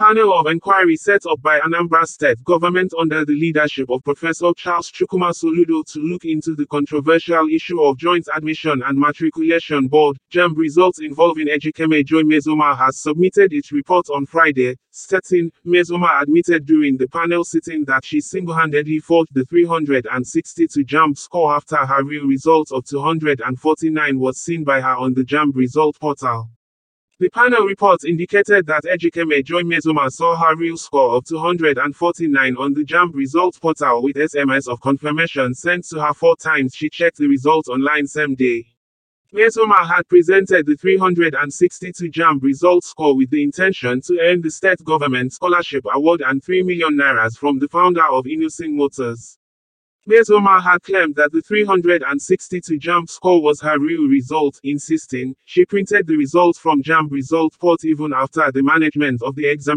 Panel of inquiry set up by Anambra State government under the leadership of Professor Charles Chukwuma Soludo to look into the controversial issue of Joint Admission and Matriculation Board, JAMB results involving Ejikeme Joy Nmesoma has submitted its report on Friday, stating, Nmesoma admitted during the panel sitting that she single-handedly forged the 362 JAMB score after her real result of 249 was seen by her on the JAMB result portal. The panel report indicated that Ejikeme Joy Nmesoma saw her real score of 249 on the JAMB results portal with SMS of confirmation sent to her four times she checked the results online same day. Nmesoma had presented the 362 JAMB results score with the intention to earn the state government scholarship award and 3 million naira from the founder of Innoson Motors. Nmesoma had claimed that the 362 JAMB score was her real result, insisting she printed the results from JAMB result port even after the management of the examination